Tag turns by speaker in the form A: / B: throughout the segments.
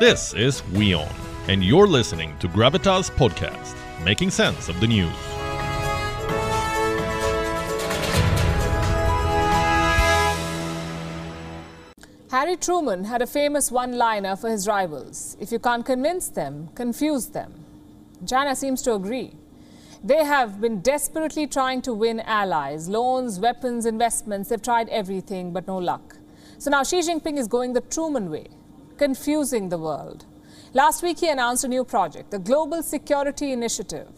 A: This is WION, and you're listening to Gravitas Podcast, making sense of the news.
B: Harry Truman had a famous one liner for his rivals if you can't convince them, confuse them. China seems to agree. They have been desperately trying to win allies, loans, weapons, investments. They've tried everything, but no luck. So now Xi Jinping is going the Truman way, confusing the world. Last week, he announced a new project, the Global Security Initiative.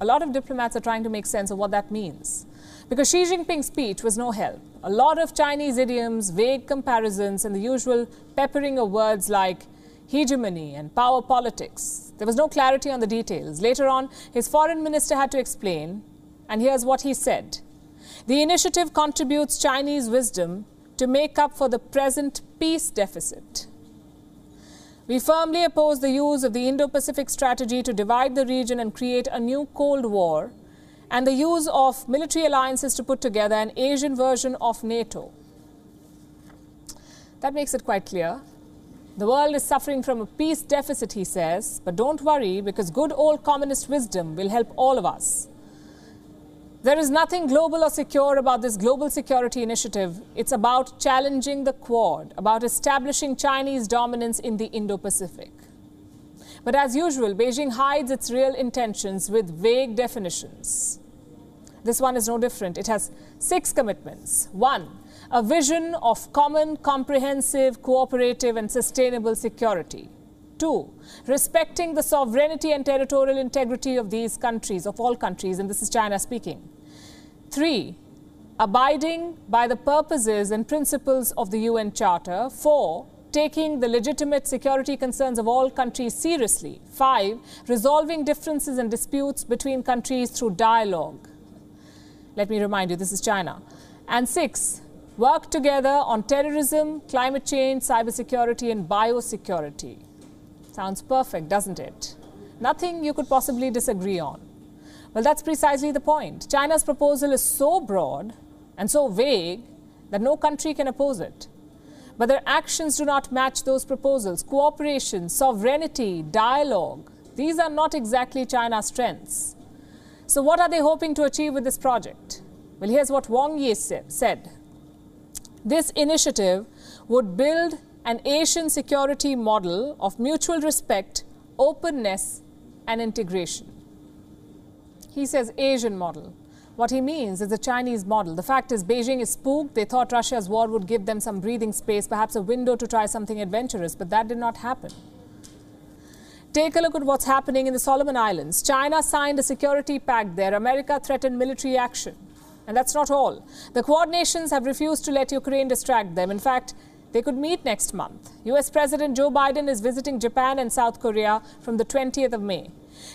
B: A lot of diplomats are trying to make sense of what that means. Because Xi Jinping's speech was no help. A lot of Chinese idioms, vague comparisons, and the usual peppering of words like hegemony and power politics. There was no clarity on the details. Later on, his foreign minister had to explain, and here's what he said The initiative contributes Chinese wisdom to make up for the present peace deficit. We firmly oppose the use of the Indo Pacific strategy to divide the region and create a new Cold War and the use of military alliances to put together an Asian version of NATO. That makes it quite clear. The world is suffering from a peace deficit, he says, but don't worry because good old communist wisdom will help all of us. There is nothing global or secure about this global security initiative. It's about challenging the Quad, about establishing Chinese dominance in the Indo Pacific. But as usual, Beijing hides its real intentions with vague definitions. This one is no different. It has six commitments. One, a vision of common, comprehensive, cooperative, and sustainable security. Two, respecting the sovereignty and territorial integrity of these countries, of all countries, and this is China speaking. Three, abiding by the purposes and principles of the UN Charter. Four, taking the legitimate security concerns of all countries seriously. Five, resolving differences and disputes between countries through dialogue. Let me remind you, this is China. And six, work together on terrorism, climate change, cybersecurity, and biosecurity. Sounds perfect, doesn't it? Nothing you could possibly disagree on. Well, that's precisely the point. China's proposal is so broad and so vague that no country can oppose it. But their actions do not match those proposals. Cooperation, sovereignty, dialogue, these are not exactly China's strengths. So, what are they hoping to achieve with this project? Well, here's what Wang Yi said This initiative would build an Asian security model of mutual respect, openness, and integration. He says Asian model. What he means is the Chinese model. The fact is, Beijing is spooked. They thought Russia's war would give them some breathing space, perhaps a window to try something adventurous, but that did not happen. Take a look at what's happening in the Solomon Islands. China signed a security pact there. America threatened military action. And that's not all. The Quad nations have refused to let Ukraine distract them. In fact, they could meet next month. US President Joe Biden is visiting Japan and South Korea from the 20th of May.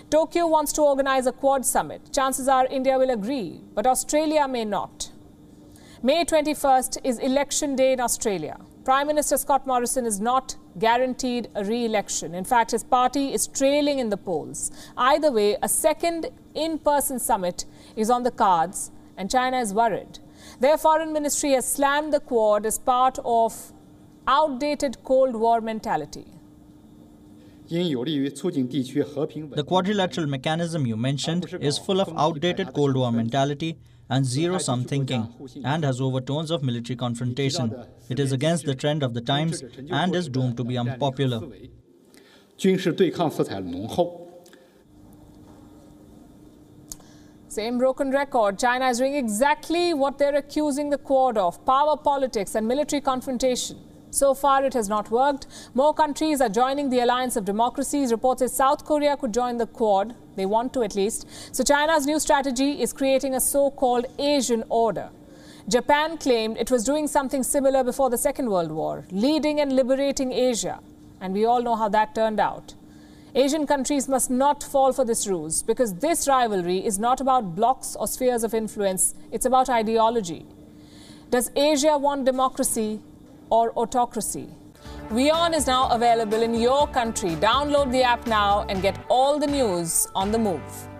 B: Tokyo wants to organize a Quad summit. Chances are India will agree, but Australia may not. May 21st is election day in Australia. Prime Minister Scott Morrison is not guaranteed a re election. In fact, his party is trailing in the polls. Either way, a second in person summit is on the cards, and China is worried. Their foreign ministry has slammed the Quad as part of outdated Cold War mentality.
C: The quadrilateral mechanism you mentioned is full of outdated Cold War mentality and zero sum thinking, and has overtones of military confrontation. It is against the trend of the times and is doomed to be unpopular.
B: Same broken record. China is doing exactly what they're accusing the Quad of power politics and military confrontation. So far, it has not worked. More countries are joining the alliance of democracies. Reports say South Korea could join the Quad. They want to at least. So, China's new strategy is creating a so called Asian order. Japan claimed it was doing something similar before the Second World War, leading and liberating Asia. And we all know how that turned out. Asian countries must not fall for this ruse because this rivalry is not about blocs or spheres of influence, it's about ideology. Does Asia want democracy or autocracy. WION is now available in your country. Download the app now and get all the news on the move.